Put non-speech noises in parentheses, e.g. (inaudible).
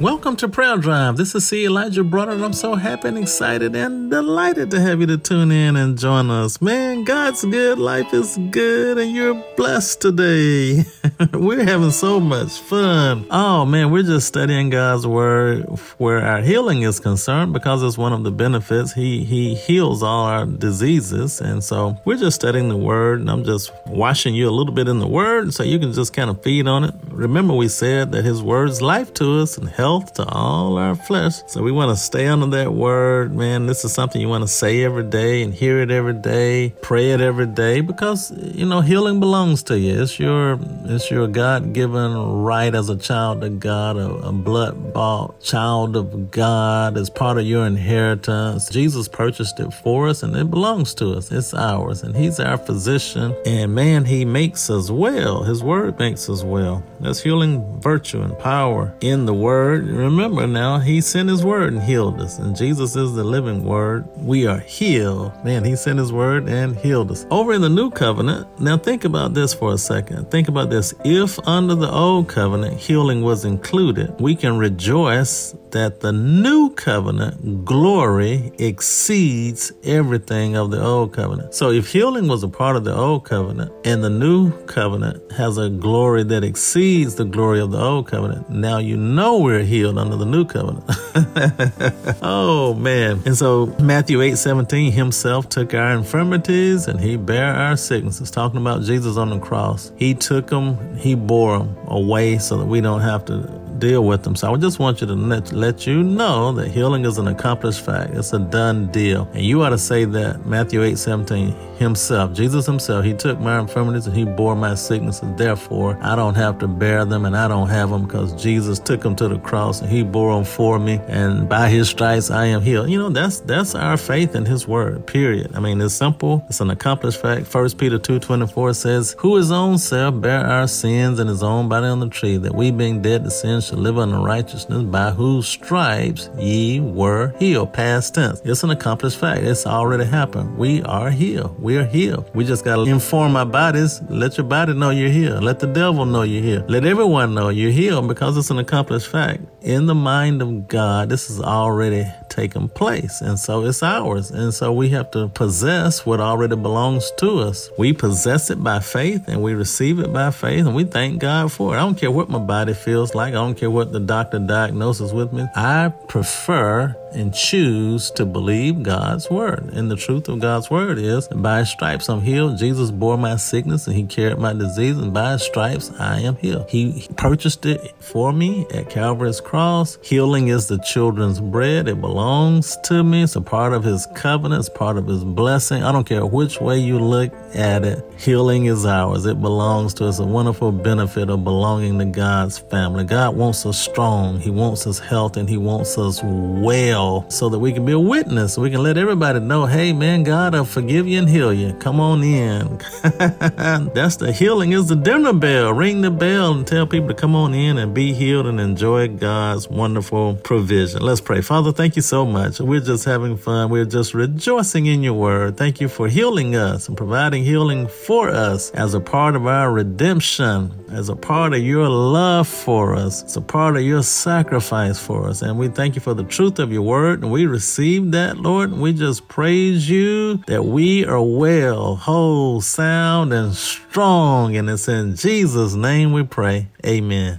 Welcome to Prayer Drive. This is C. Elijah Bronner, and I'm so happy and excited and delighted to have you to tune in and join us. Man, God's good, life is good, and you're blessed today. (laughs) we're having so much fun. Oh man, we're just studying God's word where our healing is concerned because it's one of the benefits. He He heals all our diseases, and so we're just studying the word, and I'm just washing you a little bit in the word so you can just kind of feed on it. Remember, we said that His word's life to us and health health to all our flesh. So we want to stay under that word, man. This is something you want to say every day and hear it every day, pray it every day because you know healing belongs to you. It's your it's your God-given right as a child of God, a, a blood-bought child of God. It's part of your inheritance. Jesus purchased it for us and it belongs to us. It's ours and he's our physician. And man, he makes us well. His word makes us well. There's healing virtue and power in the word word. Remember now, he sent his word and healed us. And Jesus is the living word. We are healed. Man, he sent his word and healed us. Over in the new covenant, now think about this for a second. Think about this. If under the old covenant healing was included, we can rejoice that the new covenant glory exceeds everything of the old covenant. So if healing was a part of the old covenant and the new covenant has a glory that exceeds the glory of the old covenant, now you know we're healed under the new covenant. (laughs) oh man. And so Matthew 8 17 himself took our infirmities and he bare our sicknesses. Talking about Jesus on the cross. He took them, he bore them away so that we don't have to deal with them. So I just want you to let, let you know that healing is an accomplished fact. It's a done deal. And you ought to say that Matthew 8 17 himself, Jesus himself, he took my infirmities and he bore my sicknesses. Therefore, I don't have to bear them and I don't have them because Jesus took them to the cross and he bore them for me. And by his stripes, I am healed. You know, that's, that's our faith in his word, period. I mean, it's simple. It's an accomplished fact. First Peter 2 24 says, who his own self bare our sins in his own body on the tree that we being dead to sin should live unto righteousness, by whose stripes ye were healed. Past tense. It's an accomplished fact. It's already happened. We are healed. We are healed. We just got to inform our bodies. Let your body know you're healed. Let the devil know you're healed. Let everyone know you're healed because it's an accomplished fact. In the mind of God, this has already taken place. And so it's ours. And so we have to possess what already belongs to us. We possess it by faith and we receive it by faith and we thank God for it. I don't care what my body feels like. I don't care what the doctor diagnoses with me. I prefer and choose to believe God's word. And the truth of God's word is by stripes I'm healed. Jesus bore my sickness and he carried my disease, and by stripes I am healed. He purchased it for me at Calvary's cross. Healing is the children's bread. It belongs to me. It's a part of his covenant, it's part of his blessing. I don't care which way you look at it. Healing is ours. It belongs to us. A wonderful benefit of belonging to God's family. God wants us strong. He wants us healthy and he wants us well so that we can be a witness. We can let everybody know, hey man, God will forgive you and heal you. Come on in. (laughs) That's the healing is the dinner bell. Ring the bell and tell people to come on in and be healed and enjoy God's wonderful provision. Let's pray. Father, thank you so much. We're just having fun. We're just rejoicing in your word. Thank you for healing us and providing healing for us as a part of our redemption, as a part of your love for us. It's a part of your sacrifice for us. And we thank you for the truth of your word and we receive that, Lord. We just praise you that we are well, whole, sound, and strong. And it's in Jesus' name we pray. Amen.